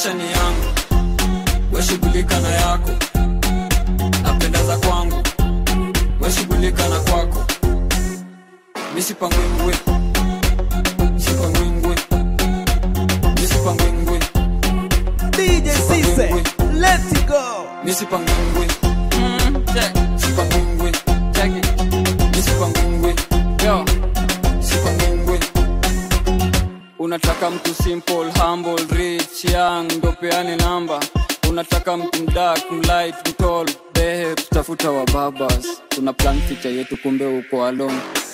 maisha ni yangu. Weshughulika na yako. Napenda za kwangu. Weshughulika na kwako. Misipangwingwe sipangwingwe misipangwingwe DJ go. misipangwingwe plan picha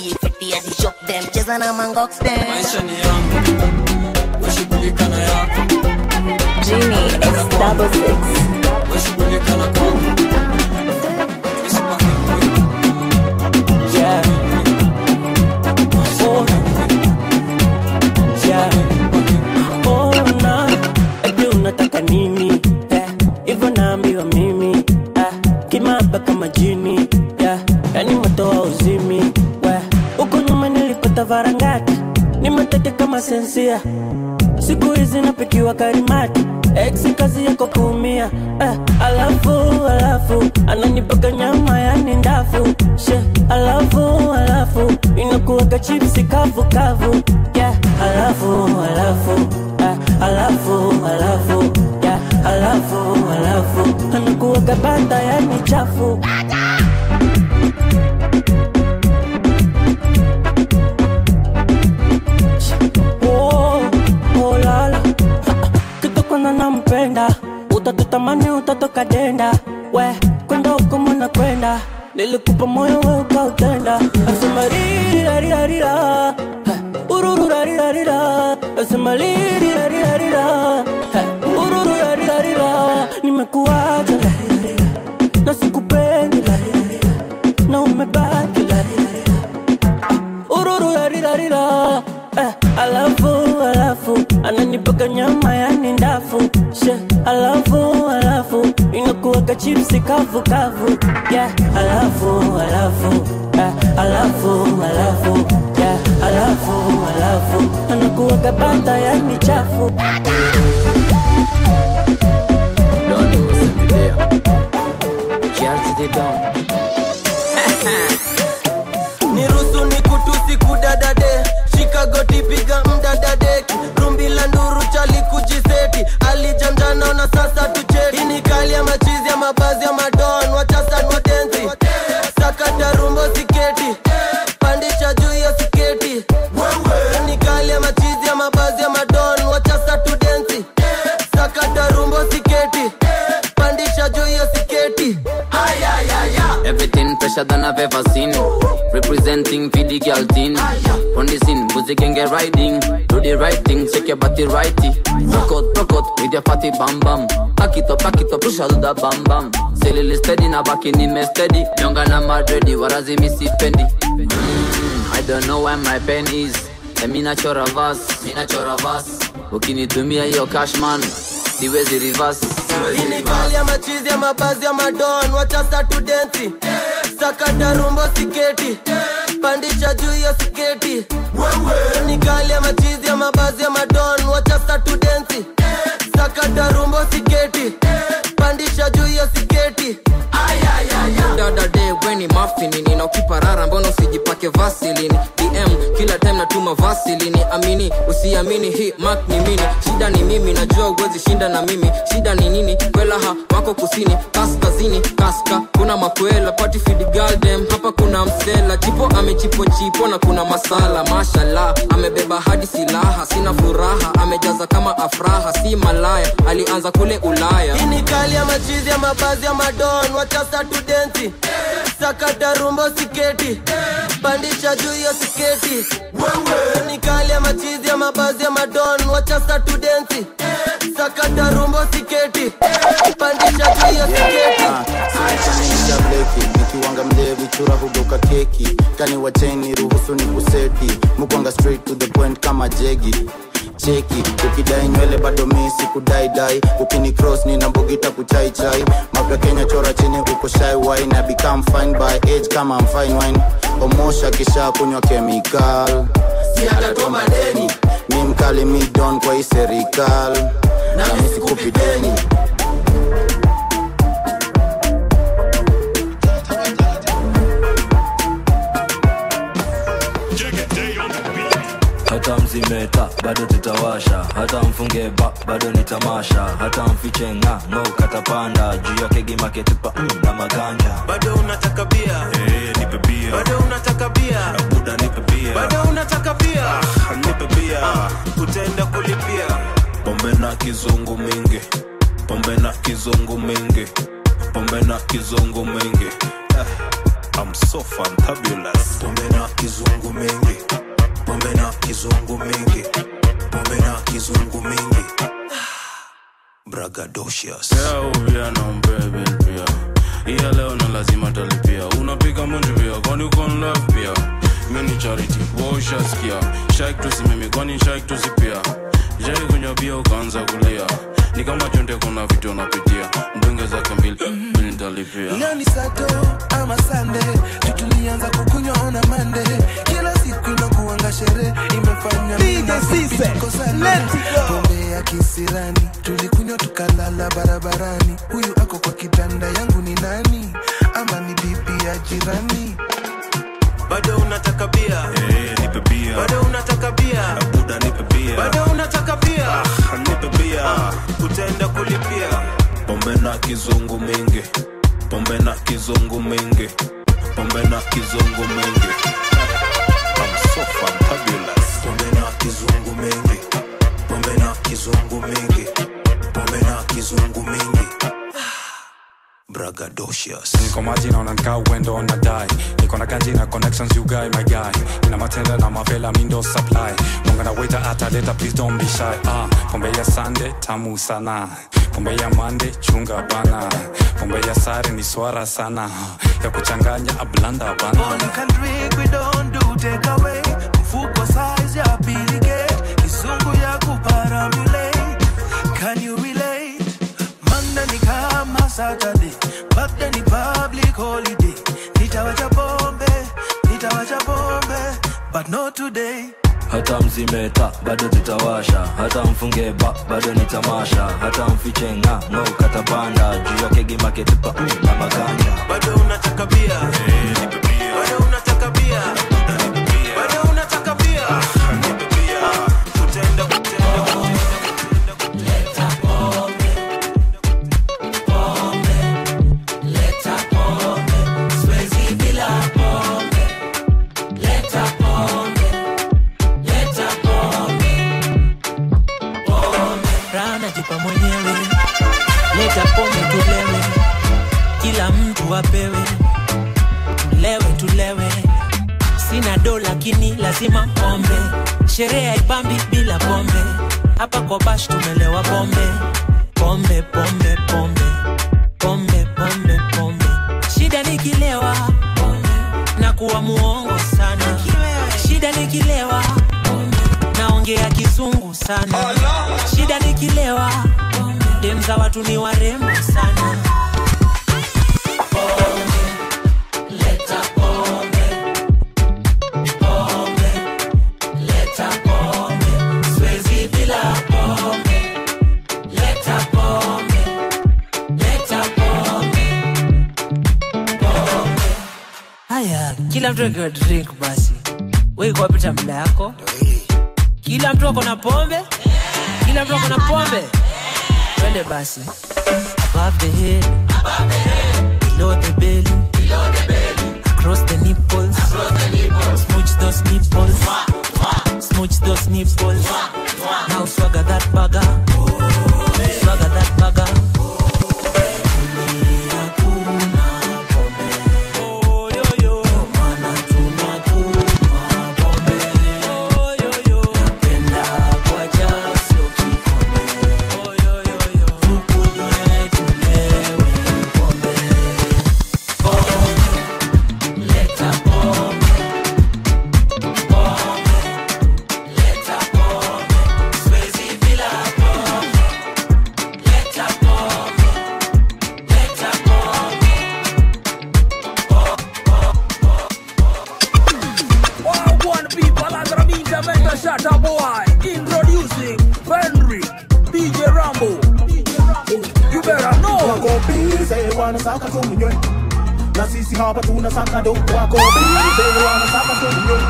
washangwariti tusikie fiti hadi shock them cheza na mangoxtem maisha ni yangu weshughulika na yako Genie X double six. weshughulika na kwako Yeah. Varangati. Ni mateke kama sensia. Siku hizi napikiwa karimati. Ex kazi yako kuumia. Eh, alafu alafu. Ananipaka nyama yani ndafu. She alafu alafu. Inakuwaga chipsi kavu kavu. Yeah, alafu alafu. Eh, alafu alafu. Yeah, alafu alafu. Anakuwaga bata yani chafu. Oh, kitu nampenda utatutamani utatoka denda we kwenda huko mwana kwenda nilikupa moyo we ukautenda asema ririrarirarira urururarirarira nimekuacha na sikupendi na umebaki urururarirarira eh, alafu alafu ananipaka nyama she alafu alafu inakuwaka chipsi kavu kavu. Yeah, alafu alafu eh, alafu alafu yeah, alafu alafu. Anakuwaka bata yani chafu. Nirusu ni kutusi kudadade shikagoti piga mdadadeki rumbi la nduru chali alijanjana na sasa tucheki Hii ni kali ya machizi ya mabazi ya madon wachasa fresher than I've ever seen. Representing for the girl teen. On the scene, music can get riding. Do the right thing, shake your body righty. Rock out, rock out with your fatty bam bam. Back it up, back it up, push out the bam bam. Silly steady, na back in me steady. Younger than na madready, warazi missy fendi. Mm, I don't know where my pen is. Let me not your verse, me not your verse. Ukinitumia hiyo cash man, siwezi reverse. Hii ni kali ya machizi ya mabazi ya madon. Wachasa tudensi sakata rumbo siketi. Pandisha juu ya siketi. Ni kali ya machizi ya mabazi ya madon. Wachasa tudensi sakata rumbo siketi. Pandisha juu ya siketi Dada day when he muff wapi nini mbona usijipake vasilini dm kila time natuma vasilini amini usiamini hii mak ni mini. Shida ni mimi najua uwezi shinda na mimi. Shida ni nini? Kwelaha wako kusini kaskazini kaska. Kuna makwela patifid hapa kuna msela chipo amechipo na kuna masala. Mashallah amebeba hadi silaha. Sina furaha amejaza kama afraha. Si malaya alianza kule ulaya. Hii kali ya machizi ya mabazi ya madon wachasa tudensi sakata rumbo siketi. Pandisha juu hiyo siketi. Ya machizi ya mabazi ya madon. Wachasa tudensi sakata rumbo siketi. Pandisha juu hiyo siketi. Bleki. Nikiwanga mlevi chura hugoka keki. Kani wacheni ruhusu ni kuseti. Mukwanga straight to the point kama jegi cheki. Ukidai nywele bado mi sikudaidai ukini cross nina mbogita kuchaichai mapya kenya chora chini uko shy wine. I become fine by age kama I'm fine wine. Omosha kisha kunywa chemical. Si atatoa madeni. Mi mkali mi don kwa hii serikal na mi hata mzimeta bado tutawasha. Hata mfunge ba bado ni tamasha. Hata mfiche nga ngo katapanda. Juu ya kegi maketupa mm, na maganja. Bado unataka bia? Hey, nipe bia. Bado unataka bia? Buda nipe bia. Bado unataka bia? Ah, nipe bia. Utaenda kulipia? Pombe na kizungu mingi. Pombe na kizungu mingi. Pombe na kizungu mingi. Eh, I'm so fantabulous pombe na kizungu mingi pombe na kizungu mingi. Pombe na kizungu mingi. Bragadocious pia na mbebe pia. Iya leo na lazima talipia. Unapiga munju pia. Kwani uko in pia? Mini charity. Waushaskia shaik tusimimi kwani shaik tusipia jai kunywa pia ukaanza kulia. Ni kama chonde kuna vitu unapitia. Mdunge zake mbili mbili ntalipia leo ni sato ama sande? Tutulianza kukunywa ona mande siku sherehe imefanya pombe ya kisirani tulikunywa tukalala barabarani. Huyu ako kwa kitanda yangu ni nani? Ama ni bibi ya jirani? Bado unataka bia? Hey, nipe bia. Bado unataka bia? Buda nipe bia. Bado unataka bia? Ah, nipe bia. Utaenda kulipia. Pombe na kizungu mingi ataleta please don't be shy ah pombe ya sande tamu sana pombe ya mande chunga bana pombe ya sare ni swara sana ya kuchanganya ablanda bana All you we don't do take away. Mfuko size ya biligate, kisungu ya kuparamulate. Can you relate? Monday ni kama Saturday, back ni public holiday. Nitawacha pombe, nitawacha pombe, but not today. Hata mzimeta bado tutawasha hata mfunge ba bado ni tamasha. Hata mfiche nga ngo katapanda juu yake gimaketupa mm, na maganja bado unataka bia bado lakini pombe, sherehe haipambi bila pombe. Hapa kwa bash tumelewa pombe, pombe pombe pombe. Pombe pombe pombe. Shida nikilewa na kuwa muongo sana, shida nikilewa naongea kizungu sana. Shida nikilewa dem za watu ni warembo sana kila mtu akiwa drink basi. Weikuwapita mda yako? Kila mtu ako na pombe? Kila mtu ako na pombe? Twende basi. Above the head below the belly. Across the nipples. Smooch those nipples. Smooch those nipples. Now swagger that bugger tunasaka do wako bize wanasaka tu mnywe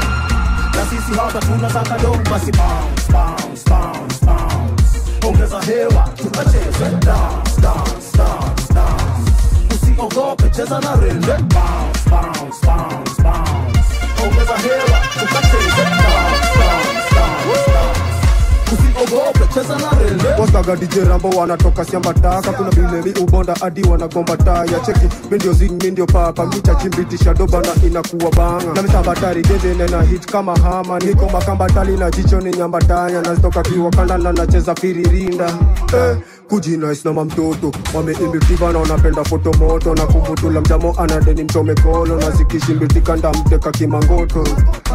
na sisi hapa tunasaka do basi bounce bounce bounce bounce ongeza hewa tukacheze dance dance dance dance usiogope cheza na rende bounce bounce bounce bounce ongeza hewa tukacheze dance usiogope cheza na rende. Wasaga DJ Rambo wanatoka siamba taka kuna vile mi ubonda hadi wanagomba taya. Cheki mi ndio zing mi papa. Mita chimbitisha doba na inakuwa banga. Na misabatari geze nena hit kama hama. Niko makambatali na jicho ni nyambatanya nazitoka kiwakanda na nacheza firirinda. Eh, kujinais na mamtoto wameimbitiva na wanapenda fotomoto na kumbutula mjamo anadeni mchome kolo. Na zikishimbitika ndamteka kimangoto.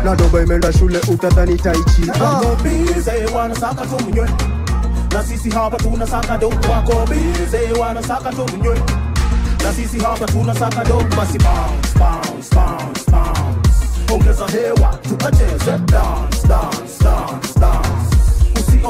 Na doba imeenda shule utadhani taichi ah. bize wanasaka tu mnywe. Na sisi hapa tunasaka do wako bize wanasaka tu mnywe. Na sisi hapa tunasaka do basi bounce bounce bounce bounce. Ongeza hewa tukacheze. Dance dance dance dance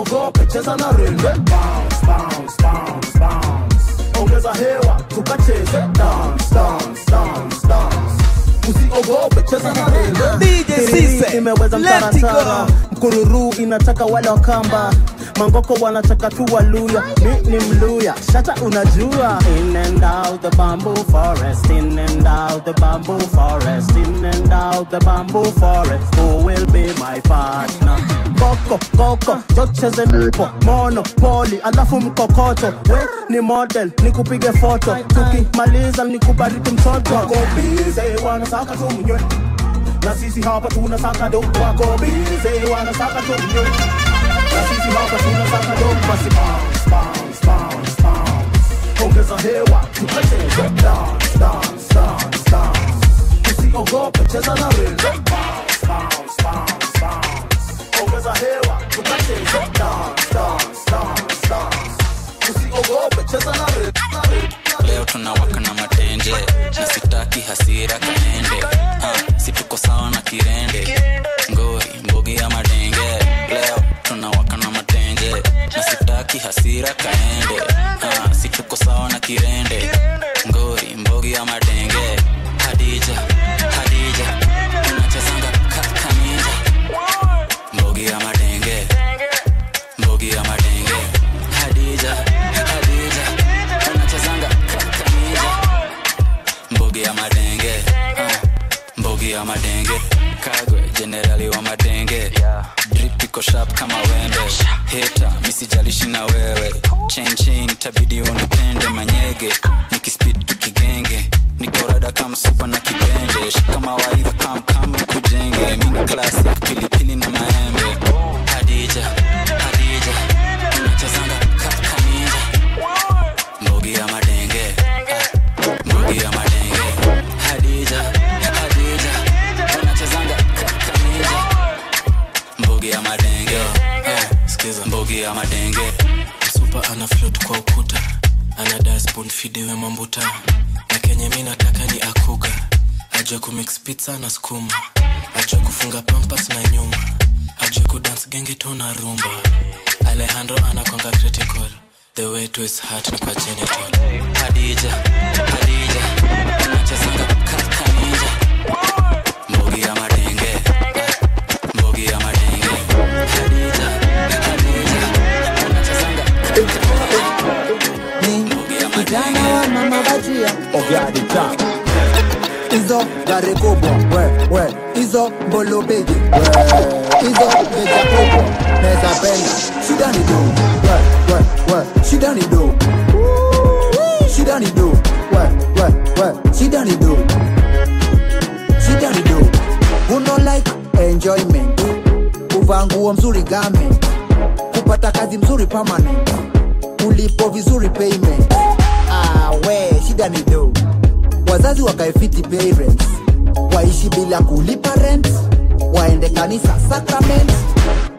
usiogope cheza na rende bounce bounce bounce bounce. Ongeza hewa tukacheze. Dance dance dance dance. Usiogope cheza na rende DJ Sise, imeweza mtaratara. Mkururu inataka wale wa kamba mangoko wanataka tu waluya. Mi ni mluya. Shata unajua. In and out the bamboo forest. In and out the bamboo forest. In and out the bamboo forest. Who will be my partner? Koko koko. Jocheze mpo mono poli alafu mkokoto. We ni model. Nikupige foto tukimaliza nikubariki mtoto. Wako na sisi hapa tunasaka do na sisi hapa tunasaka do basi bounce bounce bounce bounce ongeza hewa tukacheze dance dance dance dance usiogope cheza na rende bounce bounce bounce bounce ongeza hewa tukacheze dance dance dance dance usiogope cheza na rende leo tunawaka na sitaki hasira kaende ah, si tuko sawa na kirende. Ngori mbogi ya sitaki hasira kaende. Ah, si sawa na kirende chain unipende manyege pizza na skuma ajue kufunga pampas na nyuma ajue kudance genge tu na rumba. Alejandro anakwanga critical. The way to his heart ni kwa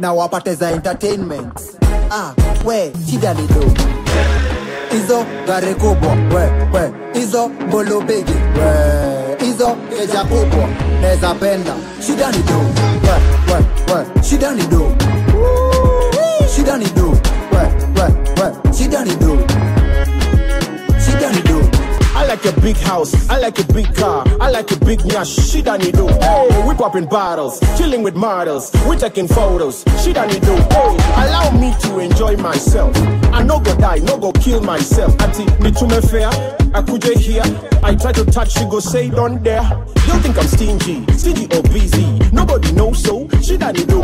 na wapate za entertainment? Ah, we shida ni do. Hizo gari kubwa we we. Hizo mbolo bigi we. Keja kubwa neza penda. Shida ni do we we we. Shida ni do. Shida ni do we we we. Shida ni do like a big house, I like a big car, I like a big nyash, she done it do. Hey, we popping bottles, chilling with models, we taking photos, she done it do. Hey, allow me to enjoy myself. I no go die, no go kill myself. Ati nitume fair, akuje hear. I try to touch, she go say don't dare. You think I'm stingy, stingy or busy? Nobody knows so, she done it do.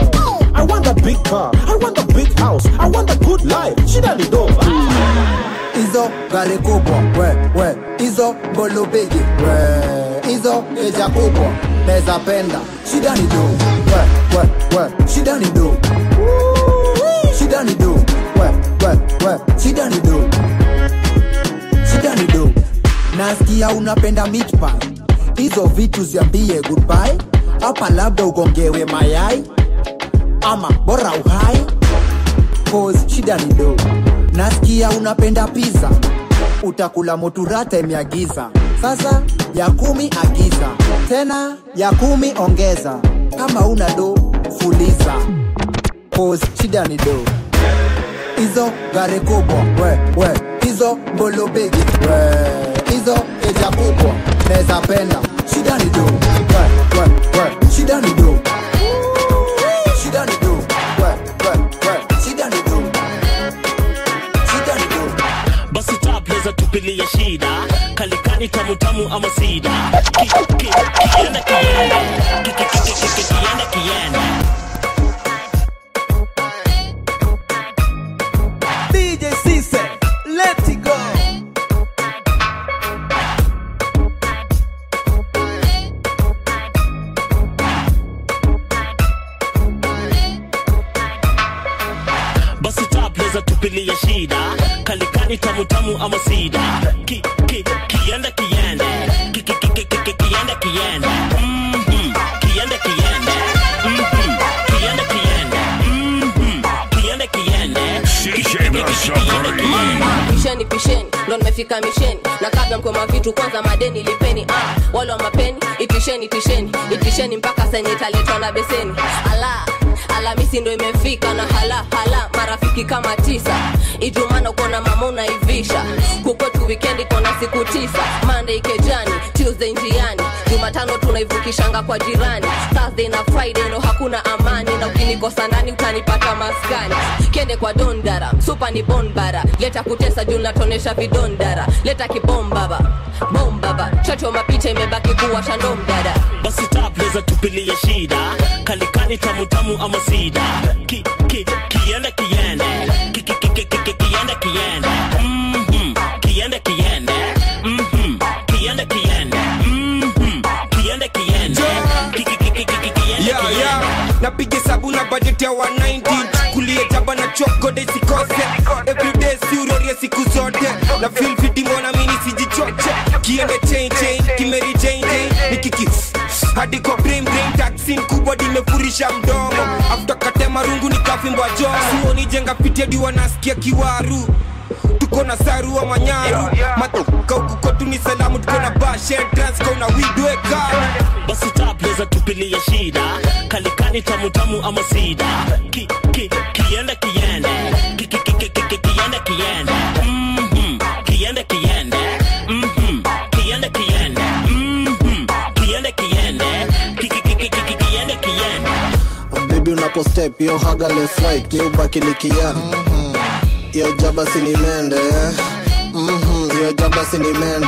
I want the big car, I want the big house, I want the good life, she done it do. Hizo gari kubwa we we. Hizo mbolo bigi we. Hizo keja kubwa neza penda. Shida do we do shida do we do shida do nasikia unapenda mitpa hizo vitu ziambie goodbye. Hapa labda ugongewe mayai. Ama bora uhai. Cause shida do nasikia unapenda pizza. Utakula moturata imeagiza sasa ya kumi agiza. Tena ya kumi ongeza. Kama una do fuliza. Cause shida ni do. Hizo gari kubwa. We hizo mbolobegi hizo eja kubwa. Naweza penda. Shida ni do. We we we. Shida ni do tupilia shida. Kalikani tamutamu ama sida. Ki- ki- kienda kienda Ki- ki- ki- ki- ki- kienda kienda tamutamu ama sida. Ki- ki- kienda kienda. Ki- ki- ki- ki- ki- ki- kienda kienda. Mhm. kienda kienda. Mhm. kienda kienda. Mhm. kienda kienda. Ki- ki- ki- ki- ki- ki- kienda. Kienda pisheni pisheni. Ndo nimefika misheni. Na kabla mkoma vitu kwanza madeni lipeni. Ah, wale wa mapeni. Itisheni tisheni itisheni mpaka senye italetwa na beseni. Ala alamisi ndo imefika na hala hala marafiki kama tisa. Ijumana kona mama unaivisha. Kukwetu wikendi kona siku tisa. Monday kejani tuesday njiani. Jumatano tunaivukishanga kwa jirani. Thursday na friday ndo hakuna amani. Na ukinikosa ndani utanipata maskani. Kende kwa dondara supa ni bonbara leta kutesa juu natonesha vidondara. Leta kibombaba bombaba chocho mapicha imebaki kuwa shando basi tapleza tupilie shida kalikani tamu ama sida. Ki- ki- kienda kienda Ki- ki- ki- ki- ki- ki- kienda kienda kienda kienda kienda kienda kienda kienda Ki- ki- ki- ki- ki- ki- kienda yeah, kienda yeah. napiga sabu na budget ya 190 kulie taba na chokode sikose everyday siurorie siku zote. Na feel fiti mwana mini sijichoche kiende chain chain taxin kubwa dimefurisha mdomo. Aftakate katema rungu nikafimbwa jomo. Sioni jenga pitedi wanasikia kiwaru. Tuko na saru wa manyaru. Matoka huku ni salamu tuko na bashe transco na widweka basi tapleza tupilia shida. Kalikani tamutamu ama sida. Ki- ki- bebi step yo haga left right yo ubaki likiana yo jaba sinimende mhm, hiyo jaba sinimende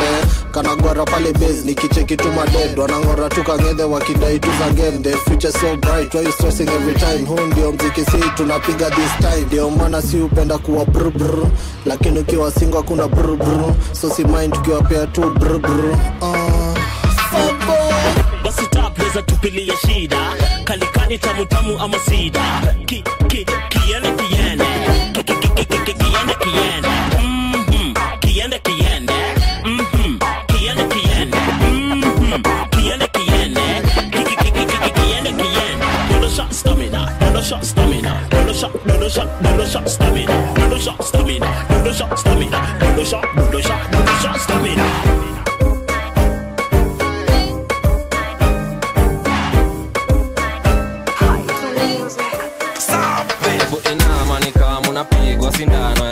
kanagwara pale base nikicheki tu maded wanang'ora tu kang'edhe wakidai tu za game. The future so bright why you stressing every time? Huu ndio mziki si tunapiga this time. Ndio maana si upenda kuwa brr lakini ukiwa singo hakuna brr so si mind tukiwapea tu brr uh. basi tapleza tupilia shida kalikani tamutamu ama sida? Ki, ki, kiende kiende. Ki- ki- ki- ki- ki- kiende kiende. Mhm. kiende kiende. Mhm. kiende kiende. Mhm. kiende kiende. Ki- ki- ki- ki- ki- kiende kiende. Dodo shot stamina. Dodo shot stamina. Dodo shot dodo shot dodo shot stamina. Dodo shot finale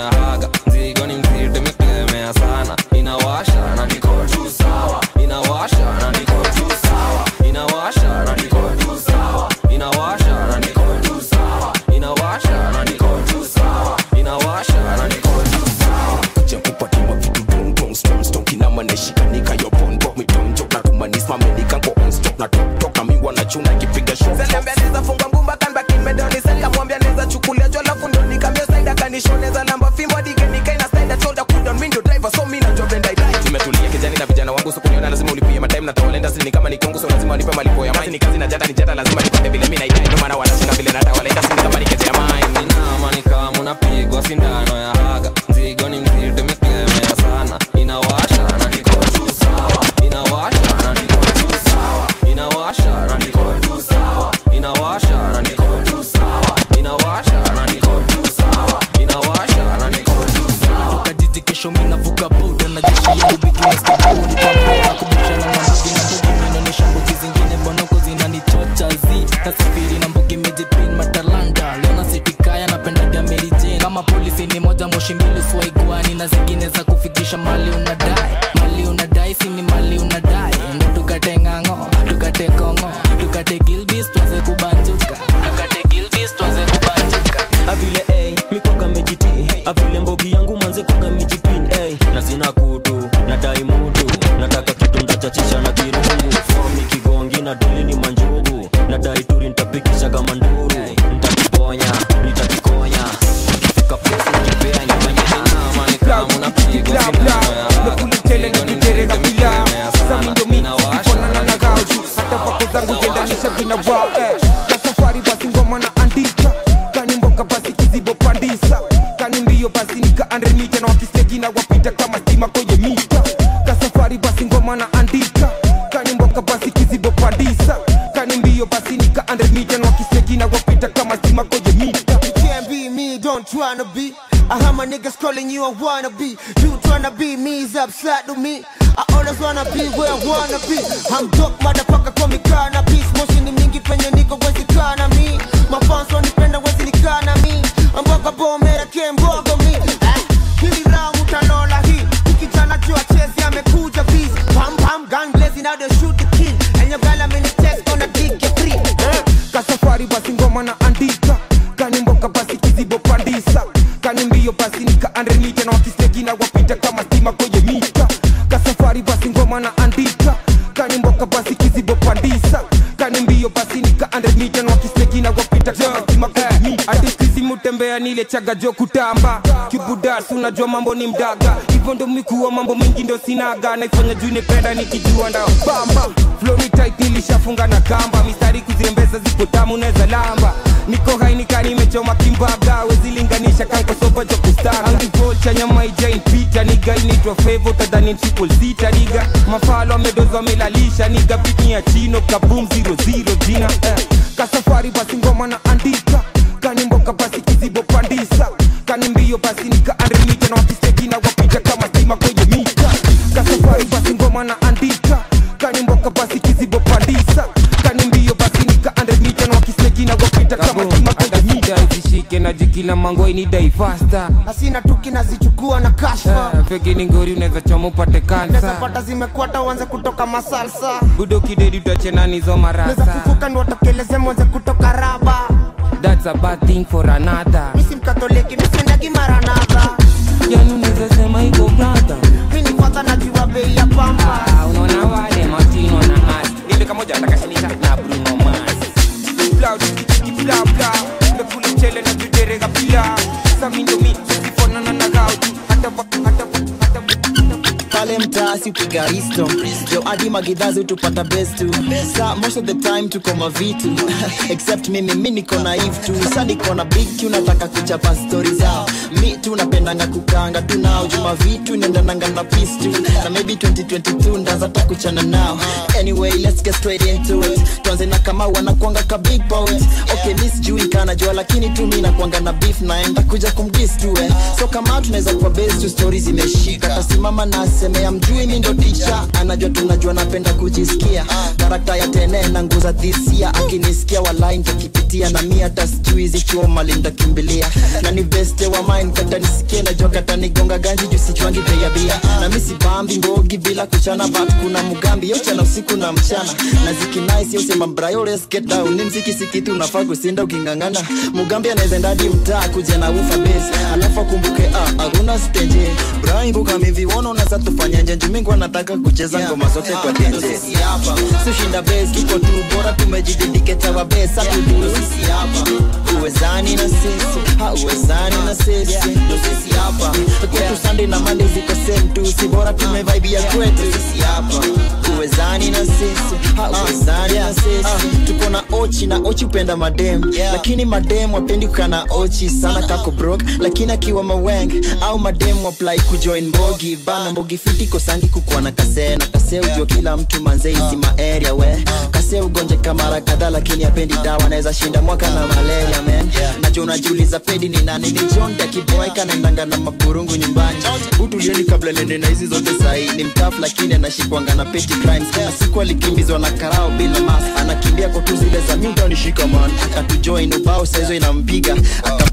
mbio basi nika andremita na wakisteki na wapita kama stima kwenye mita kasafari basi ngoma na andika kani basi kizibo pandisa kani basi nika andremita na wakisteki na wapita kama stima kwenye mita don't tryna be. I have my niggas calling you a wannabe. You tryna be me is upside to me. I always wanna be where I wanna be. I'm dope, motherfucker, call me cannabis. Motion ni mingi penye niko wezi kana mi. My fans wezi safari ngoma na nile chaga jo kutamba. Kibudas unajua mambo ni mdaga. Hivyo ndo mikuwa mambo mingi ndo sinaga. Naifanya juu nipenda nikijua ndao bamba flow nilishafunga na kamba. Mistari kuzirembeza zipo tamu naweza lamba. Niko hainika nimechoma kimbaga. Wezilinganisha kankosopa jo kustaga. Nyama ijainpita niga inaitwa fevo tadhani triple niga. Mafalo amedozo amelalisha niga. Pitni ya chino kabum 00 jina. Eh. kasafari basi ngoma na andika kani mboka basi kizibo pandisa. Kani mbio basi nika na wakisteki na wapija kama stima kwenye mita. Kasafari basi ngoma na andika. Kani mboka basi kizibo pandisa. Kani mbio basi nika na wakisteki na wapita kama stima kwenye mita. zishike na jikila mango inidai fasta asina tuki nazichukua na kashfa fekini ngori unaweza choma upate Neza kansa pata zimekwata uanze kutoka masalsa. Budo kidedi utachenanizo Neza marasa. Kufuka ndo watokeleze mwanze kutoka raba that's a bad thing for another. Misi mkatoliki misendagi maranadha yani unaweza sema hivyo brada mi nipata najua bei ya pamba ah, unaona wale matino na as ile kamoja atakashanisha na bruno mars blau blau blau ndakunichele na tujerega pia samindomi sifonana na gautu hata hata hata pale mtaa upiga risto yo adi magidhazi tupata bestu sa most of the time tuko mavitu. Except mimi mi niko naive tu. Sa niko na big tu nataka kuchapa stori zao mi tu napendanga kukanga tu nao. Juma vitu niendananga na peace tu. Na maybe 2022 ndaza ta kuchana nao. Anyway let's get straight into it. Tuanze na kama wanakwanga ka big poet. Okay mi sijui kanajua lakini tu mi nakwanga na beef naenda kuja kumdis tu eh. so kama tunaweza kuwa base tu story zimeshika tasimama na asemea mjui mi ndo ticha anajua tunajua napenda kujisikia. Karakta ya tene na nguza dhisia akinisikia walai ntakipitia na mi hata sijui zichuo mali ntakimbilia na ni beste wa main katanisikie najua katanigonga ganji juu sichwangi bei na mi sibambi mbogi bila kuchana bat kuna mugambi yochana usiku na mchana. Na zikinaisi usema brayo let's ni mziki sikitu unafaa kusinda ukingangana. Mugambi anaweza ndadi mtaa kuja na ufa base. Alafu akumbuke ah hakuna stenje brain buka miviwono tufanya nataka kucheza ngoma zote kwa tenje sushinda bes tuko tu bora tumejididiketa wa base atuduru uwezani na sisi hauwezani na sisi kwetu sande na monday ziko same tu si bora tumevaibia kwetu uwezani na sisi hauwezani na sisi. Tuko na ochi na ochi upenda madem. Lakini madem wapendi kukana ochi sana kako brok lakini akiwa maweng au madem waplai kujoin mbogi. Bana mbogi fiti kosangi kukuwa na kase na kase ujua kila mtu manzeizi maeria we. Kase ugonjeka mara kadhaa lakini apendi dawa naweza shinda mwaka na malaria man. Najua unajiuliza pedi ni nani? Ni john dakiboeka naendanga na maburungu nyumbani. Utulieni kabla lende na hizi zote sahii ni mtafu lakini anashikwanga na peti crimes. Kama siku alikimbizwa na karao bila mas anakimbia kwa tu zile za miuta nishika man. Akatujoin ubao saizo inampiga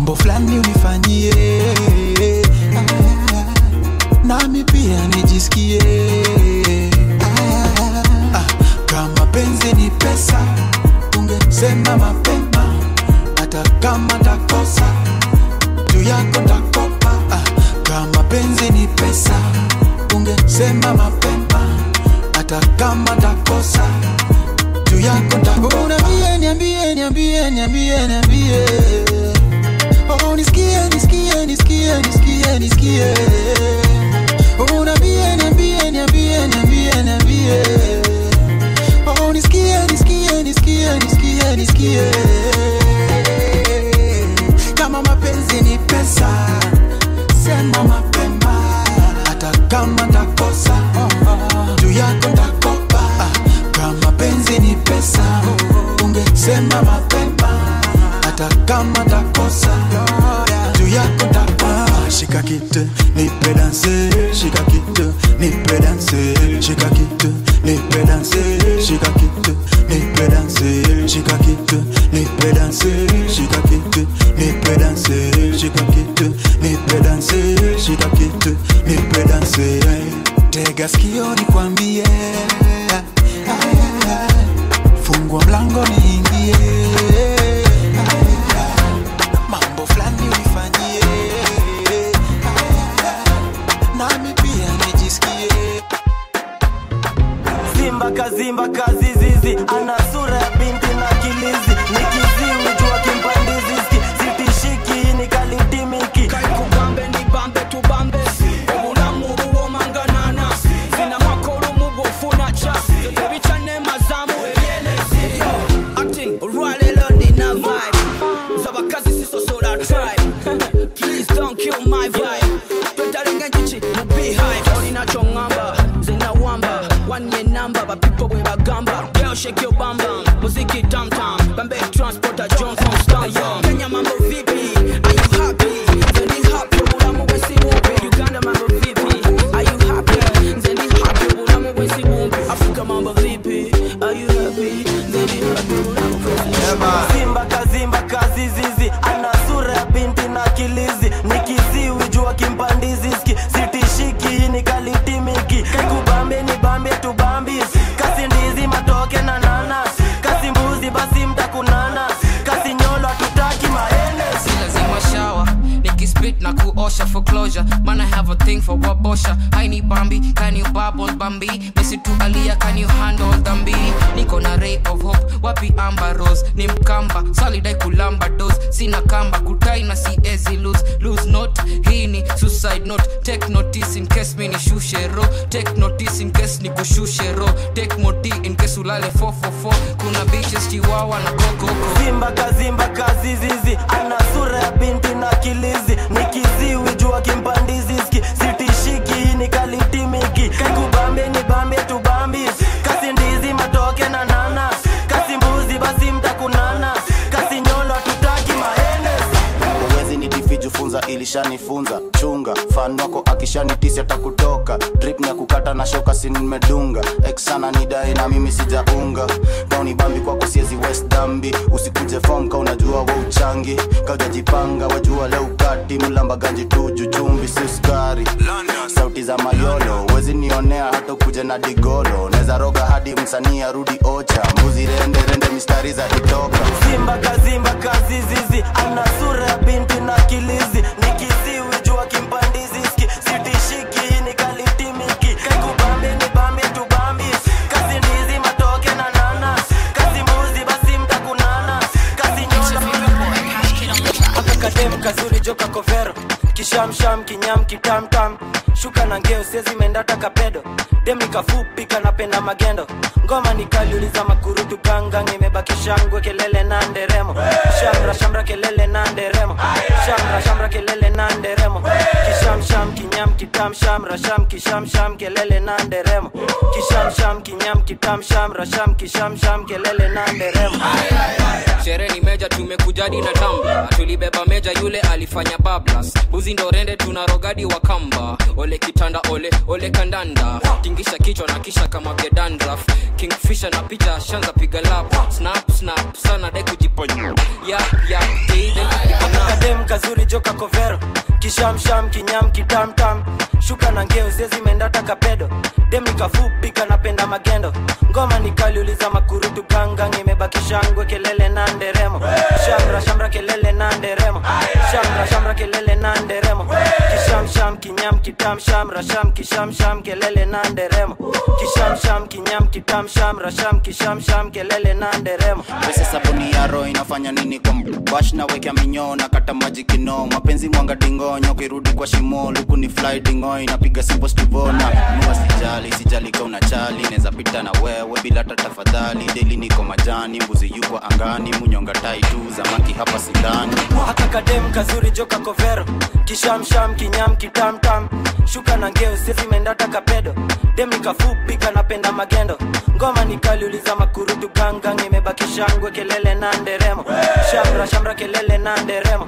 mambo fulani unifanyie. Nami pia nijisikie. Ah, kama penzi ni pesa ungesema mapema. Hata kama takosa juu yako takopa. Ah, kama penzi ni pesa ungesema mapema. Hata kama takosa juu yako takopa. Niambie niambie niambie niambie niambie oh nisikie nisikie nisikie nisikie nisikie. Oh niambie niambie niambie niambie niambie. Oh nisikie nisikie nisikie nisikie nisikie. Kama mapenzi ni pesa sema mapema. Hata kama takosa juu yako takopa kama penzi ni pesa ungesema mapema hata kama takosa juu yako takosa. Kitu nipe shika kitu nipe shika kitu nipe shika kitu nipe shika kitu nipe shika kitu nipe shika kitu nipe shika kitu nipe. Tega sikio nikwambie, fungua mlango niingie. Kazimba kazizizi ana sura wapi rose. Ni mkamba salidai kulamba dos sina kamba kutai na siezi lose. Lose not hii ni suicide note. Take notice in case mi nishushe ro. Take notice in case nikushushe ro. Take moti in case ulale 444 kuna bitches chiwawa na kokoko zimba kazimba kazizizi ana sura ya binti na kilizi. Ni kiziwi jua kimpandiziski. Sitishiki hii ni kalitimiki kaikubambe ni bambe tubambi ilishanifunza. Chunga fan wako akishanitisi atakutoka. Drip ni kukata na shoka si eksana nidae na mimi sijaunga. Kauni bambi kwako siezi west dambi usikuje fom ka wa uchangi. Kaujajipanga wajua leo ukati. Mlamba ganji tuju chumbi si sukari sauti za mayolo wezi nionea hata ukuje na digolo. Neza roga hadi msanii arudi ocha. Mbuzi rende rende mistari za hitoka zimba kazimba kazizizi ana sura ya binti na kilizi ni kiziwi jua kimpandiziski sitishiki hii ni kalitimiki kaikubambe ni bambe tubambi. Kasi ndizi matoke na nana kasi mbuzi basi mtakunana kasi nyolo akakadem kazuri joka kovero kishamsham kinyam kitamtam shuka na ngeo sezi mendata kapedo. Dem nikafupi kanapenda magendo. Ngoma nikaliuliza makurutu gangang imebaki kelele na nderemo. Shamra shamra kelele na nderemo. Shamra shamra kelele na nderemo. Kishamsham kinyam kitam shamra sham kelele na nderemo kishamsham kinyam kitam shamra sham kelele na nderemo sherehe ni meja tumekujadi na tamba. Tulibeba meja yule alifanya bablas. Buzi ndo rende tuna rogadi wa kamba. Ole kitanda ole ole kandanda. Tingisha kichwa na kisha kama vya dandraf kingfisha na picha shanza piga lap. Snap snap sana dai kujiponya. Yap yap kadem kazuri joka kovero. Kishamsham kinyam kitamtam shuka na ngeo sezi mendata kapedo. Dem kanapenda magendo. Ngoma nikaliuliza makurutu gangang imebaki shangwe kelele na nderemo. Shamra shamra kelele na nderemo. Shamra shamra kelele na nderemo. Kishamsham kinyam kitam shamra sham kishamsham kelele na nderemo. Kishamsham kinyam kitam shamra sham kishamsham kelele na nderemo. Pesa sabuni ya inafanya nini kwa bash na wekea minyoo na kata maji kino mapenzi mwanga dingonyo kirudi kwa shimo luku ni fly napiga inapiga simbo stivona nua sijali sijali ka unachali. Naweza pita na wewe bila hata tafadhali. Deli niko majani mbuzi yuko angani. Munyonga tai tu zamaki hapa sindani. Akakadem kazuri joka kovero. Kishamsham kinyam kitamtam shuka na ngeo sezi mendata kapedo. Dem nikafupi napenda magendo. Ngoma nikaliuliza makurutu gangang imebaki kelele na nderemo. Shamra shamra kelele na nderemo.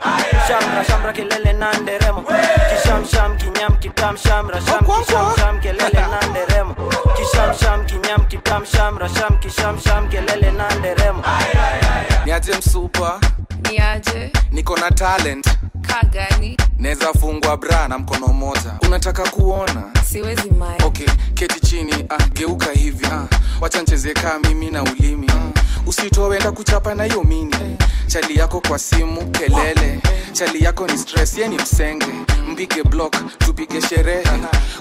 Shamra shamra kelele na nderemo. Kishamsham kinyam kitam shamra sham kishamsham kelele na nderemo kishamsham kinyam kitam shamra sham kishamsham kelele na nderemo niaje msupa? Niaje niko na talent. Kagani naweza fungwa bra na mkono mmoja. Unataka kuona? Siwezi mai okay keti chini ah, geuka hivi ah, wacha ncheze kaa mimi na ulimi. Ah, usitoenda kuchapa na hiyo mini. Chali yako kwa simu kelele. Chali yako ni stress ye ni msenge. Mpige block tupige sherehe.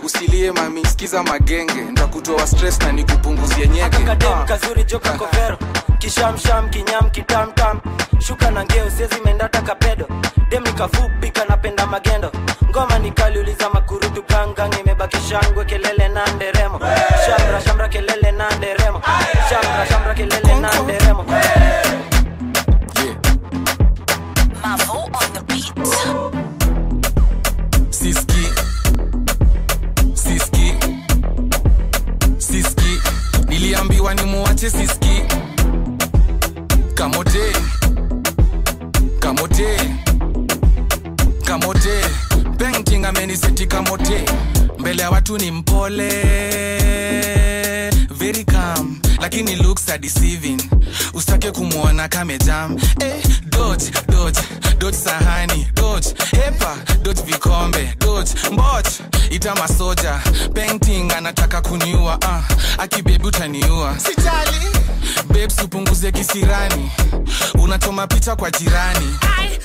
Usilie mami sikiza magenge. Ntakutoa stress na nikupunguzie nyege. Kazuri joka kovero. Kishamsham kinyam kitamtam shuka na ngeo sezi menda takapedo dem nikafupi kanapenda magendo. Ngoma nikaliuliza makurutu gangang imebaki shangwe kelele na kwa jirani. I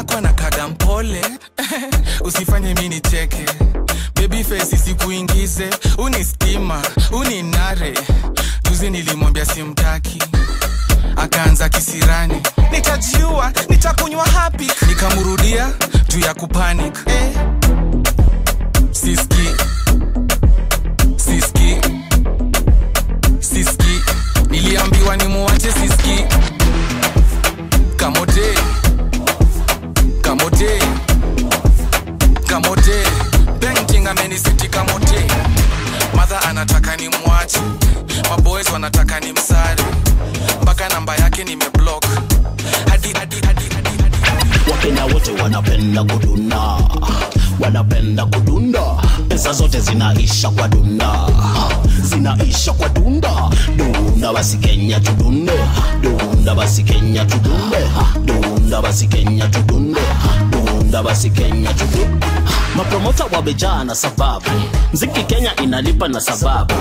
yako anakaga mpole usifanye mi nicheke maboys wanataka ni msari. Mpaka namba yake nimeblock. Hadi wakenya wote wanapenda kudunda. Wanapenda kudunda. Pesa zote zinaisha kwa dunda. Zinaisha kwa dunda. Dunda basi kenya tudunde. Dunda basi kenya tudunde. Dunda basi kenya tudunde. dunda mapromota wamejaa na sababu. Mziki kenya inalipa na sababu.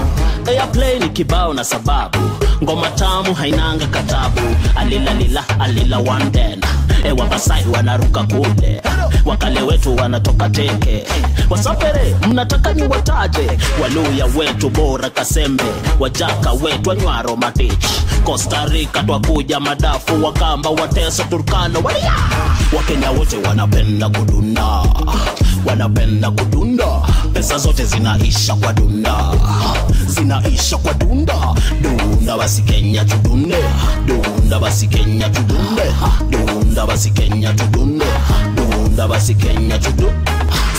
Airplay ni kibao na sababu. Ngoma tamu hainanga katabu. Alilalila alila wanden ewabasai wanaruka kule wakale wetu wanatoka teke. Wasafere mnataka ni wataje waluya wetu bora kasembe wajaka wetu anywaro matich. Costa rica twakuja madafu wakamba wateso turkano walia! Wakenya wote wanapenda kudunda wanapenda kudunda. Pesa zote zinaisha kwa dunda zinaisha kwa dunda. Dunda basi kenya tudunde dunda basi kenya tudunde dunda basi kenya tudunde dunda basi kenya tudu.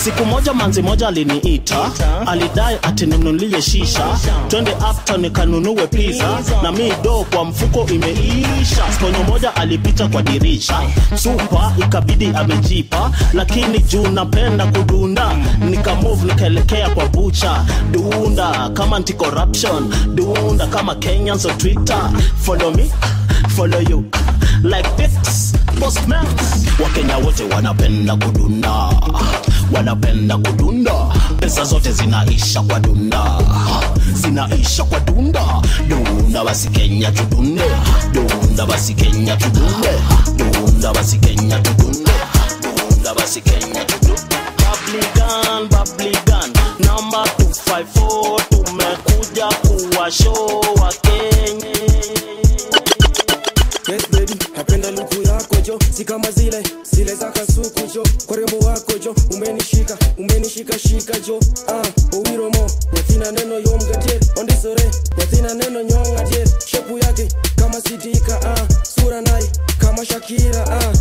siku moja manzi moja aliniita. Alidai ati ninunulie shisha. Twende after nikanunue pizza. Na mi do kwa mfuko imeisha. Sponyo moja alipita kwa dirisha. Supa ikabidi amejipa. Lakini juu napenda kudunda. Nikamove nikaelekea kwa bucha dunda kama anti dunda kama kenyans on twitter. Follow me follow you. Like this postman wakenya wote wanapenda kudunda. Wanapenda kudunda. Pesa zote zinaisha kwa dunda. Zinaisha kwa dunda. Dunda basi kenya tudunde. Dunda basi kenya tudunde. Dunda basi kenya tudunde. Dunda basi kenya tudunde. Babligan, Babligan, namba 254 tumekuja kuwa shika jo, ah owiromo nyathina neno yom gadier, ondisore. Nyathina neno nyong adier, shepu yake kama sidika ah, sura naye kama Shakira ah,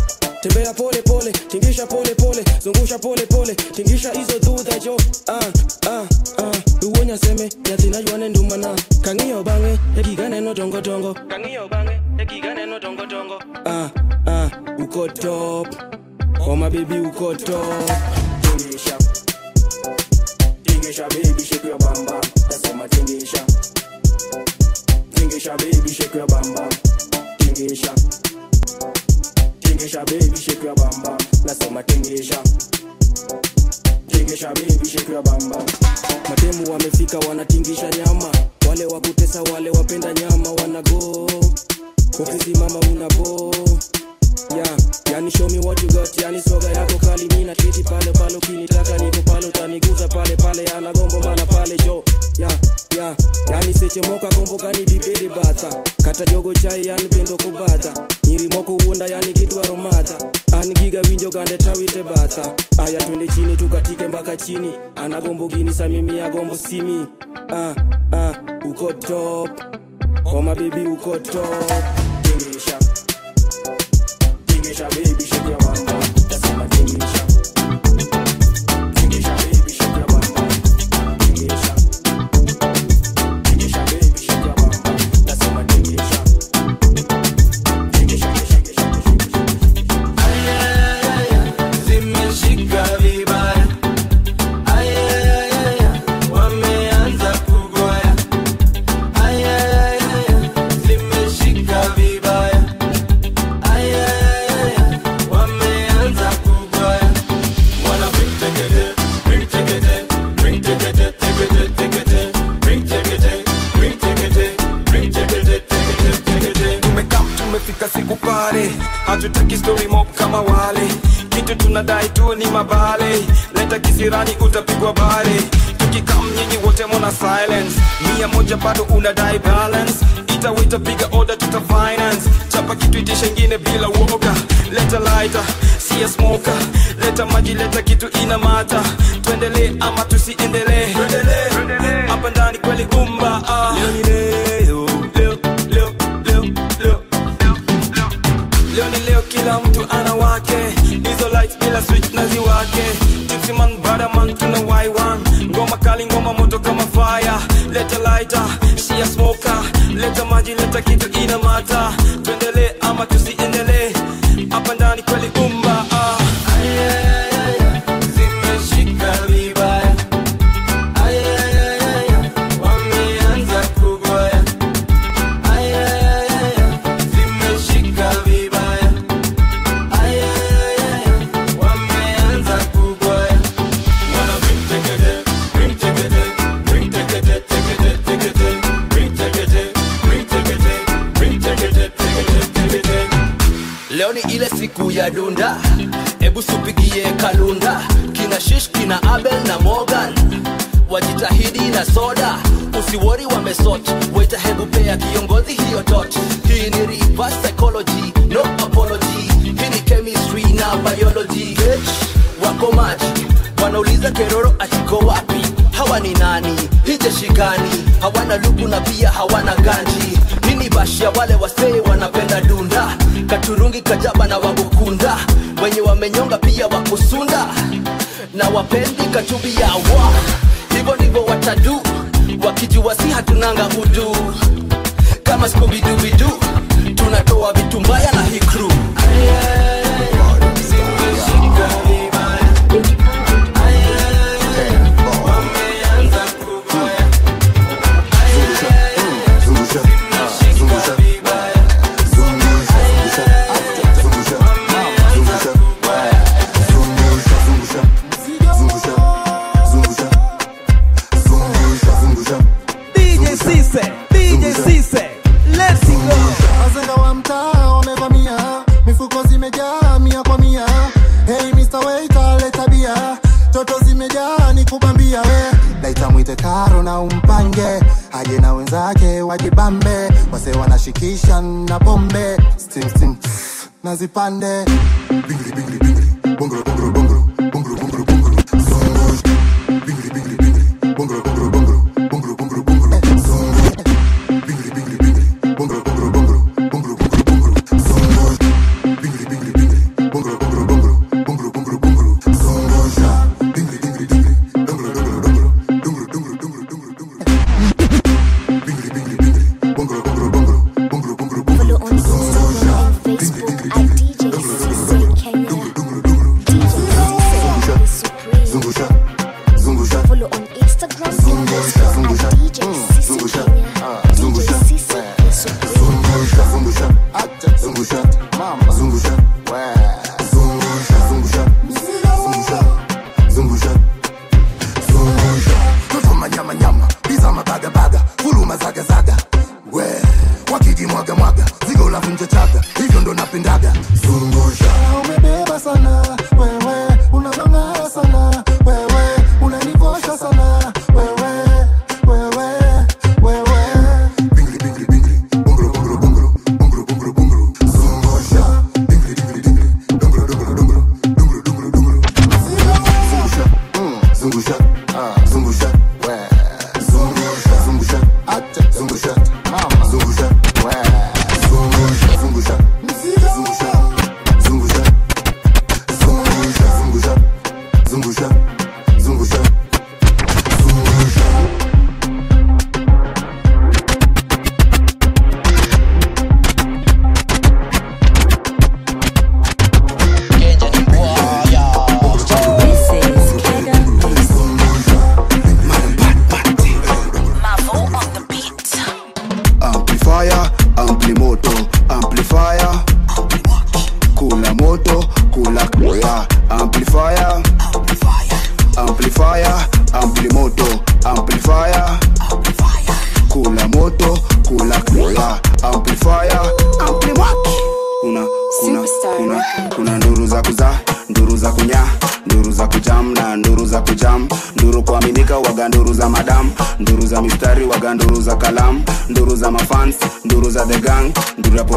tembea pole pole, tingisha pole pole, zungusha pole pole, tingisha hizo dhudha jo, ah ah ah, uwonya seme nyathina ywane ndumana, kang'iyo bang'e egiga neno dongo dongo, kang'iyo bang'e egiga neno dongo dongo, ah ah, uko top, my baby uko top, see me. kupigwa bali tukikaa mnyinyi wote mona silence. Mia moja bado unadai balance. Itawita piga oda tuta finance. Chapa kitu itisha bila woga. Leta laita siya smoka leta maji leta kitu ina mata tuendelee ama tusiendelee. Jordan wajitahidi na soda usiwori wa mesot. Weta hebu pea kiongozi hiyo dot hii ni reverse psychology no apology. Hii ni chemistry na biology. Wako maji. Wanauliza keroro atiko wapi? Hawa ni nani? Hijeshikani hawana lugu na pia hawana ganji bashia wale wasei wanapenda dunda. Katurungi kajaba na wagukunda wenye wamenyonga pia wakusunda. Na wapendi kachubi ya wa. Hivyo ndivyo watadu. Wakijuasi hatunanga udu. Kama skubidubidu tunatoa vitu na hiko. nashikisha na pombe stim stim nazipande bingri bingri bingri. Bongoro bongoro bongoro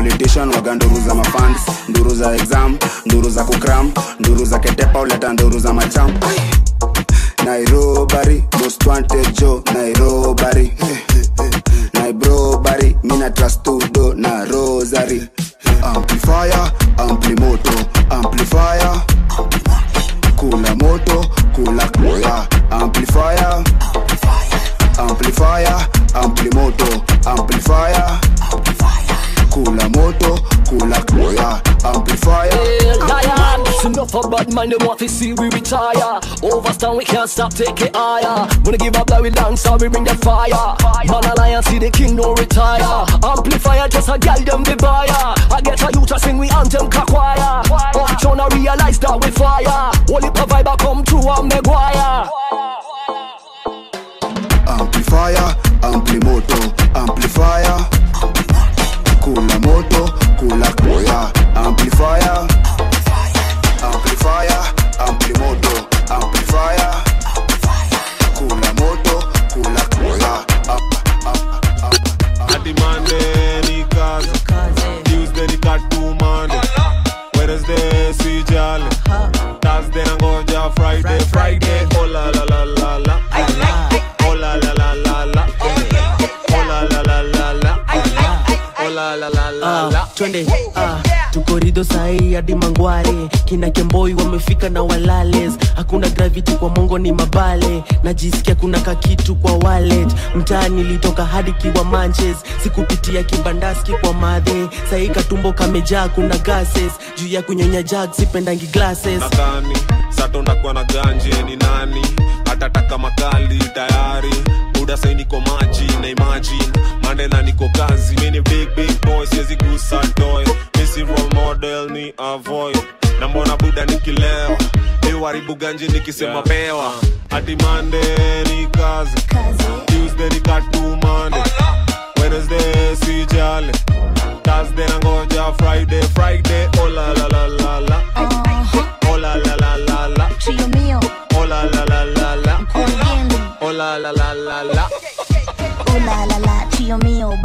politician waga nduru za mafans nduru za exam nduru za kukram nduru za ketepa uleta nduru za macham. Nairobari most wanted jo nairobari nairobari mina trastudo na rosary. Amplifier amplimoto amplifier. Kula moto kula Of bad mind, them want to see we retire. Overstand, we can't stop, take it higher. Wanna give up, like we dance, we bring the fire. Man alliance, see the king don't retire. Amplifier, just a girl, them the buyer. I get a youth to sing, we anthem, kakwaya. Up trying to realize that we fire. Only provide, come through, I'm Maguire. amplifier amplimoto amplifier kula moto kula koya amplifier amplimoto amplifier. Kula moto kula koya Ati Monday ni kazi. Tuesday ni katumande Wednesday si jali Thursday nangoja Friday Friday. Oh la la la la. La Oh la la la la. La Oh la la la la. La Oh la la la la la. Ah, twende. Ah, tukorido sahii hadi mangware. Kina kemboi wamefika na walales. Hakuna gravity kwa mongo ni mabale. Najisikia kuna kakitu kwa wallet. Mtaa nilitoka hadi kiwa manches. Sikupitia kibandaski kwa madhe. Sahii katumbo kamejaa kuna gases. Juu ya kunyonya jag sipendangi glasses. Nadhani sato ndakuwa na ganje ni nani? Atataka makali tayari. Niko maji na imagine. Mandena niko kazi mini big big boy siwezi gusa ni avoid na mbona buda nikilewa iwaribu ganje nikisema pewa hadi mande ni kazi tuesday ni katumande wednesday si jale thursday nangoja friday friday oh la la la la la oh la la la la la Trio mio,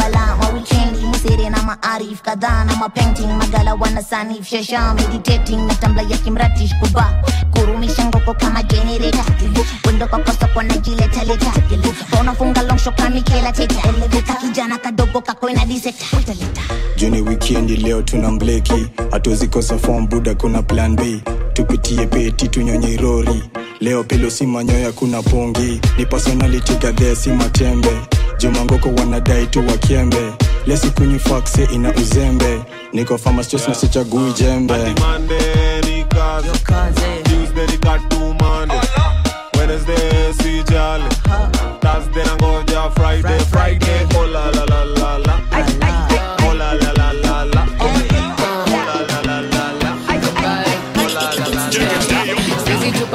maarif kadhaa na mapainting. Magala wana sanif shasha meditating Na tambla ya kimratish kuba Kurumisha ngoko kama generator. Wendo kwa kosa kwa najileta leta. Unafunga long shot Teta. Elevator kijana kadogo kako ina diseta juni wikendi leo tuna mbleki hatuwezikosa form buda kuna plan b. Tupitie peti tunyonye rori. Leo pelo si manyoya kuna pongi ni personality gadhee si matembe. Jumangoko wanadai tu wakembe lesikunywi fakse ina uzembe niko famastos na sichagui jembe Monday ni kazi Tuesday ni katumande Wednesday si Thursday nangoja Friday Friday oh la la la la la oh la la la la la oh la la la la la oh la la la Sisi tu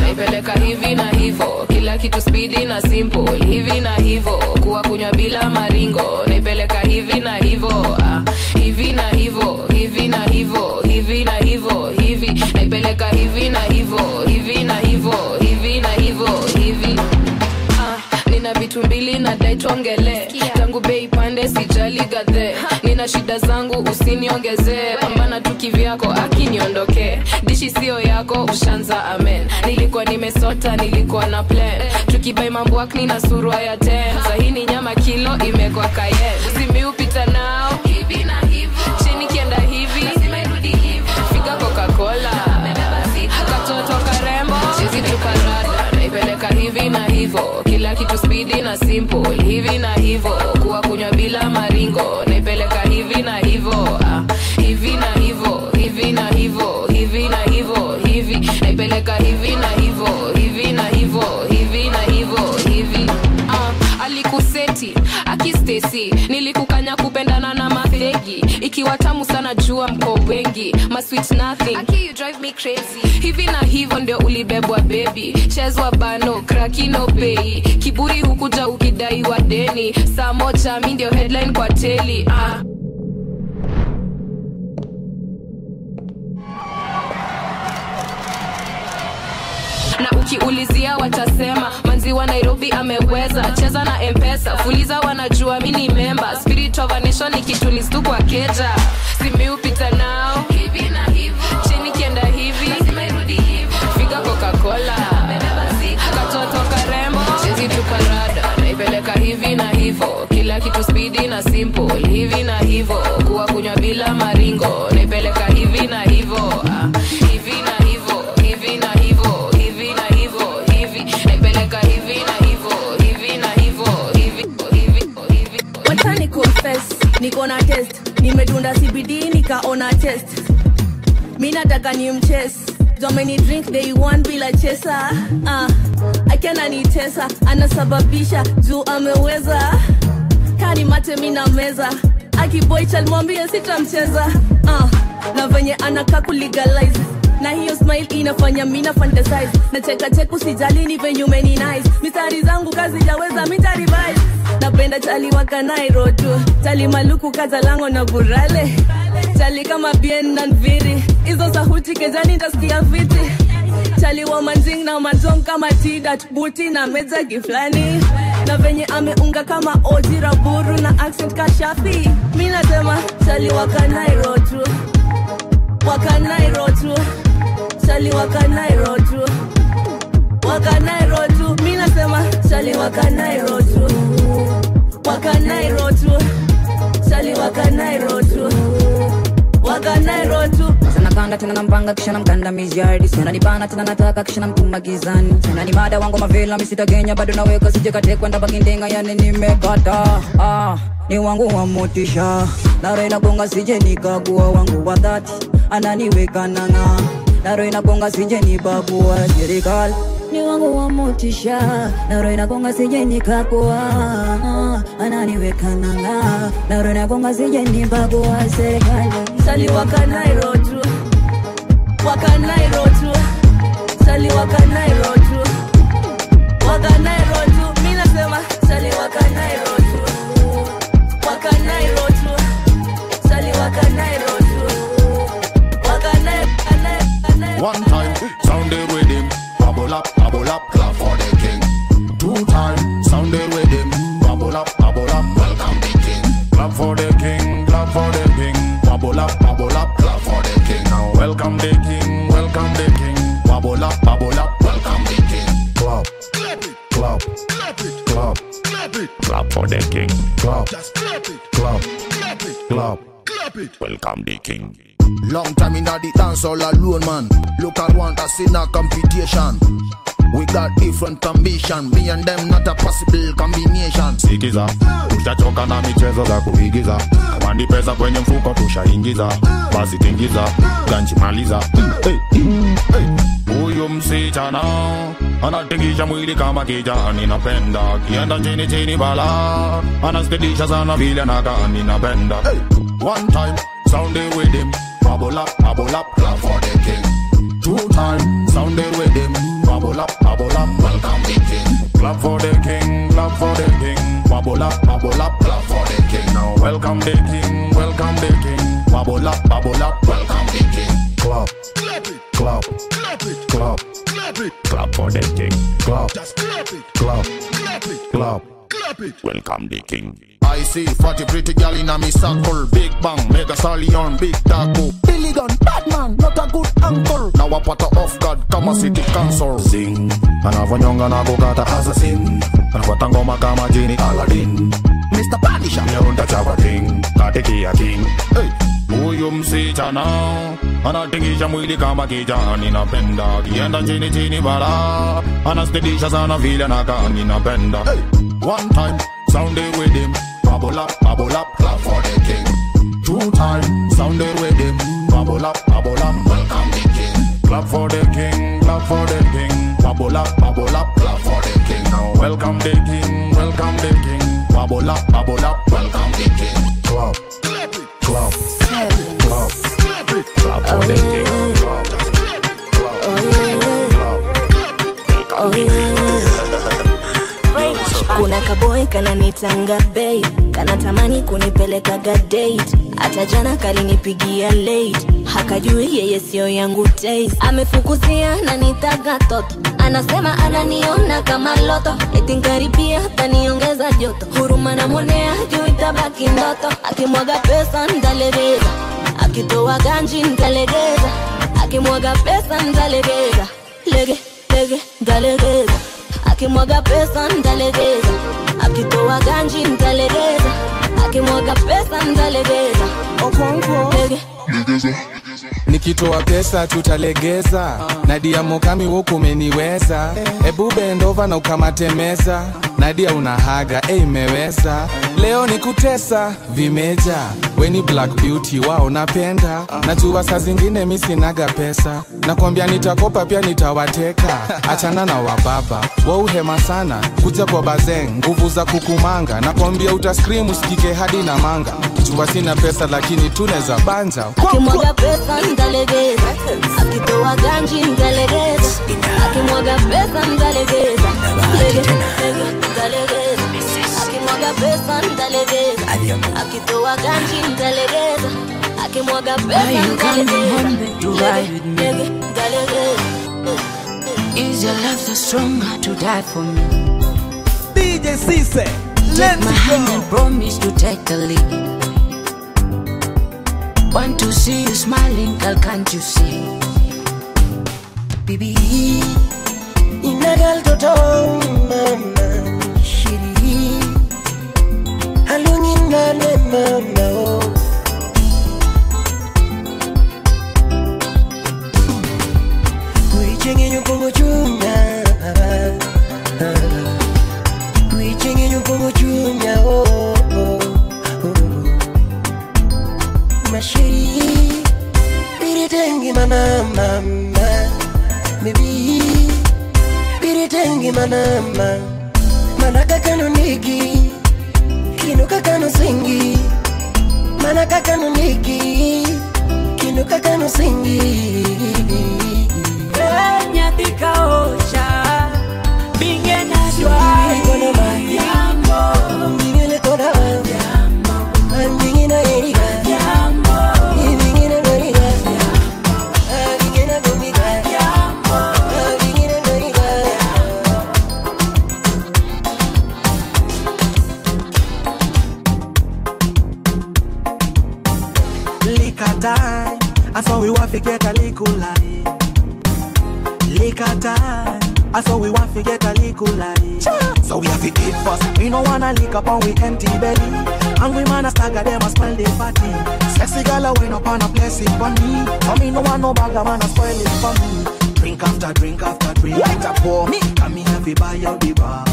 naipeleka hivi na hivo kila kitu spidi na simple hivi na hivo kuwa kunywa bila maringo hivi na hivo ah, hivi na hivo hivi na hivo hivi na hivo hivi. Naipeleka hivi na hivo hivi na hivo nina vitu mbili na dai tuongelee tangu bei pande sijali gadhe nina shida zangu usiniongezee pambana tu kivyako akiniondokee dishi sio yako ushanza amen. Nilikuwa nimesota nilikuwa na plan. Tukibai mambwakni na surwa ya ten. Sahini nyama kilo imekwa kaye. Simiupita nao kitu spidi na simple. Hivi na hivo kuwa kunywa bila maringo. Naipeleka hivi na hivo ah, hivi na hivo hivi na hivo hivi na hivo hivi. Naipeleka hivi na hivo hivi na hivo hivi na hivo hivi. Ah, alikuseti akistesi ikiwa tamu sana jua mko wengi masweet nothing. Aki, you drive me crazy. Hivi na hivyo ndio ulibebwa bebi chezwa bano krakino pei kiburi hukuja ukidaiwa deni. Saa moja mi ndio headline kwa teli ah. na ukiulizia watasema manziwa nairobi ameweza. Cheza na mpesa fuliza wanajua mi ni memba spirit of a nation ni kitu ni stu kwa keja simiupita nao. Hivi na hivi chini kienda hivi. Figa coca-cola. Chezi tuparada naipeleka hivi na hivo. Kila kitu spidi na simple. Hivi na hivo. Kuwa kunywa bila maringo. Naipeleka hivi na hivo niko na test. Nimedunda cbd nikaona test. Mi nataka ni mches domeni drink day one bila chesa uh, tesa anasababisha juu ameweza. Kani mate mi meza. Akiboichalmwambie sitamcheza. Uh, na venye anakaa kulegalize na hiyo smile inafanya mina fantasize. Na cheka cheku sijali ni venye umeni nice. Mistari zangu kazi jaweza mitarivise napenda chali wakanairo tu chali maluku kaza lango na burale. Chali kama bien na nviri. Hizo sahuti kejani ntasikia viti. Chali wa manjing na majong kama tidat buti na meja giflani. Na venye ameunga kama oji raburu na accent kashafi. Mi nasema chali wakanairo tu wakanairo tu chali wakanairo tu wakanairo tu mi nasema chali wakanairo tu wakanairo tu chali wakanairo tu wakanairo tu kanda tena nampanga kisha namkanda miziardi ni bana tena nataka kisha namtuma gizani. Tena ni mada wangu mavila misitagenya bado naweka sijekate kwenda bakindenga yani nimekata. Ah, ni wangu wa motisha. Naro inagonga sije nikagua wangu wa dhati ananiweka nanga naro inagonga sije nibagua serikali ni wangu wa motisha naro inagonga sije nikagua ah, ananiweka nanga naro inagonga sije nibagua serikali chali wakanairo tu wakanairo tu. Sali wakanairo tu wakanairo tu. Mi nasema chali wakanairo One time, sound the rhythm. Bubble up, bubble up, clap for the king. Two time, sound the rhythm. Bubble up, bubble up, welcome the king. Clap for the king, clap for the king. Bubble up, bubble up, clap for the king. Now welcome the king, welcome the king. Bubble up, bubble up, welcome the king. Clap, clap, it, clap, clap, it, clap clap it. Clap for the king. Clap, just clap, it, clap, clap, it, clap, clap it. welcome the king. Long time in the dance all alone, man. Look at one that's in a competition. We got different ambition. Me and them not a possible combination. sikiza tushachoka na michezo za kuigiza kama ni pesa kwenye mfuko tushaingiza basi tingiza ganchimaliza Hey, hey. huyu msichana anatingisha mwili kama kijani napenda kienda chini chini bala anaspedisha sana vile anakaa ninapenda hey. one time sound the rhythm bubble up bubble up clap for the king. Two time sound the rhythm bubble up bubble up welcome the king. Clap for the king clap for the king. Bubble up bubble up clap for the king. Now welcome the king welcome the king. Bubble up bubble up welcome the king. Clap clap clap clap for the king. Clap clap clap welcome the king I see 40 pretty gal in a me circle. Big bang, mega stallion, big taco. Billy gun, bad man, not a good uncle. Now a pata off guard, kama city council. Zing, anavonyonga na kukata assassin anafuata ngoma kama jini Aladdin Mr. Panisha Nyeunda chapa king, katekia king hey. Huyu msichana anatingisha mwili kama kijani napenda kienda chini chini bara anaspedisha sana vile anakaa ninapenda hey. One time, sound the rhythm Bubble up, bubble up, clap for the king. Two time, sound the rhythm Bubble up, bubble up, welcome the king. Clap for the king, clap for the king. Bubble up, bubble up, clap for the king. Now welcome the king, welcome the king. Bubble up, bubble up, welcome the king. Clap, kuna kaboy kananitanga bei kanatamani kunipeleka date. Hata jana kalinipigia late hakajui yeye sio yangu taste. Amefukuzia na nitaga toto anasema ananiona kama loto. Etinkaribia taniongeza joto huruma namwonea juu itabaki ndoto. Akimwaga pesa ntalegeza akitoa ganji ntalegeza akimwaga pesa ntalegeza lege lege ntalegeza akimwaga pesa ntalegeza akitoa ganji ntalegeza akimwaga pesa ntalegeza lege. Nikitoa pesa tutalegeza. Nadia mokami wokumeniweza ebu bendova na ukamatemeza nadia unahaga e imeweza. Leo ni kutesa. Vimeja. Weni black beauty wao napenda. Najua saa zingine misinaga pesa. Nakwambia nitakopa pia nitawateka. Achana na wababa wauhema sana. Kuja kwa bazeng nguvu za kukumanga. Nakwambia utaskrimu usikike hadi na manga. Jua sina pesa lakini tuneza banja. Akimwaga pesa ntalegeza akitoa ganji ntalegeza akimwaga pesa ntalegeza lege lege ntalegeza akimwaga pesa ntalegeza akitoa ganji ntalegeza akimwaga pesa ntalegeza lege lege ntalegeza Is your love so strong to die for me? DJ Cisse, Take let's my hand and promise to take the lead. Want to see you smiling, girl, can't you see? Baby, inagal toto mama shiri halungin nane mama oh. Kuichenye nyukongo chunya Kuichenye nyukongo chunya oh, oh. Mashiri Biritengi mana mama Baby Biritengi mana mama Manaka kano nigi Kinuka kano singi. Manaka kano nigi Kinuka kano singi. Nyathi ka ocha binge na dwai yambo little lie. Likatai, I saw we want to get a little lie. So we have to eat first. We no wanna lick up on we empty belly. Hungry man a stagger them a spoil the party. Sexy girl a wine up on a place it for me. For me no want no bagger man a spoil it for me. Drink after drink after drink. Wait up for me. Come me have to buy out the bar.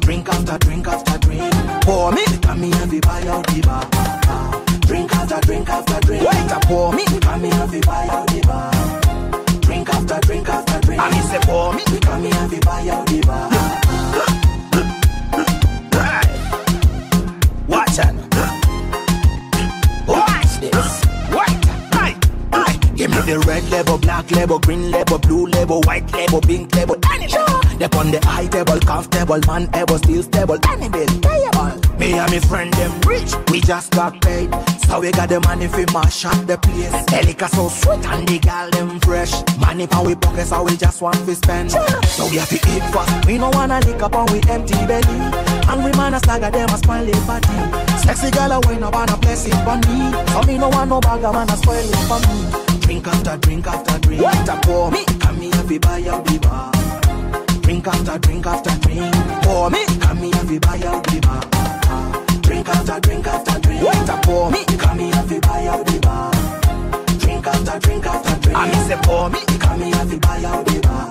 Drink after drink after drink. Pour me. Come me have to buy out the bar. Drink after drink after drink. Wait up for me. Come me have to buy out the bar. Drink after drink after drink. I mean say pour me. Come me have to buy out the bar. The red label, black label, green label, blue label, white label, pink label, any label. They on the high table, comfortable, man able, still stable, any bill, payable. Me and me friend them rich, we just got paid. So we got the money fi mash up the place. Elica so sweet and the girl them fresh. Money pa we pockets, so we just want to spend. So we have to eat fast. We no wanna lick up on we empty belly. Hungry man a stagger them a spoil the party. Sexy girl a wine up on a it for me. So me no want no bagger man a spoil it for me. Drink after drink after drink. For me. Come me have to buy out the bar. Drink after drink after drink. For me. Come me have to buy out the bar. Drink after drink after drink. For me. Come me have to buy out the bar. Drink after drink after drink. I mean say for me. Come me have to buy out the bar.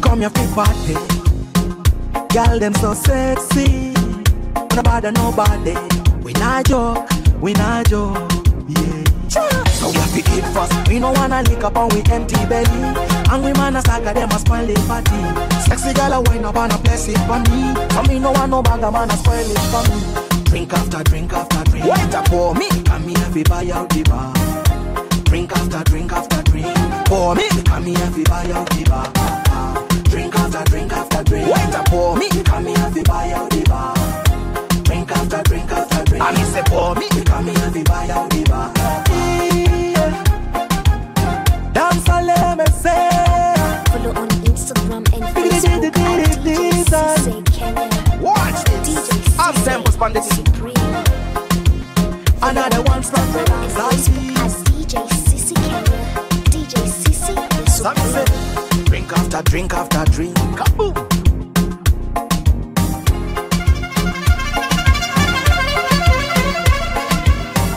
Come here for party. Girl, them so sexy. No bother nobody. We not joke, we not joke. Yeah. So we have to eat first. We no wanna lick up on we empty belly. Hungry man a stagger them a spoil the party. Sexy girl a wine up on a place it for me. For me no want no bagger man a spoil it for me. Drink after drink after drink. Wait up for me. Come me have to buy out the bar. Drink after drink after drink. For me. Come me have to buy out the bar drink. Me. Come here, buy out the bar. Drink after drink after drink. I say pour me. Come here, buy out the bar. Follow on Instagram and Facebook DJ Kenya. Watch. I've the Supreme. Another one from the DJ Sissy Kenya. DJ Sissy drink after drink after drink. Kaboom.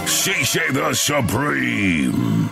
Shisha the Supreme.